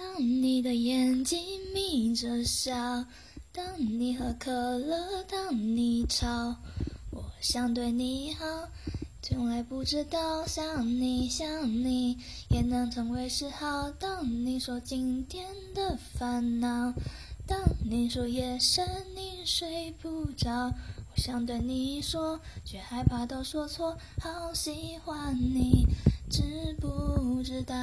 当你的眼睛眯着笑当你喝可乐当你吵我想对你好从来不知道想你想你也能成为嗜好当你说今天的烦恼当你说夜深你睡不着我想对你说却害怕都说错好喜欢你知不知道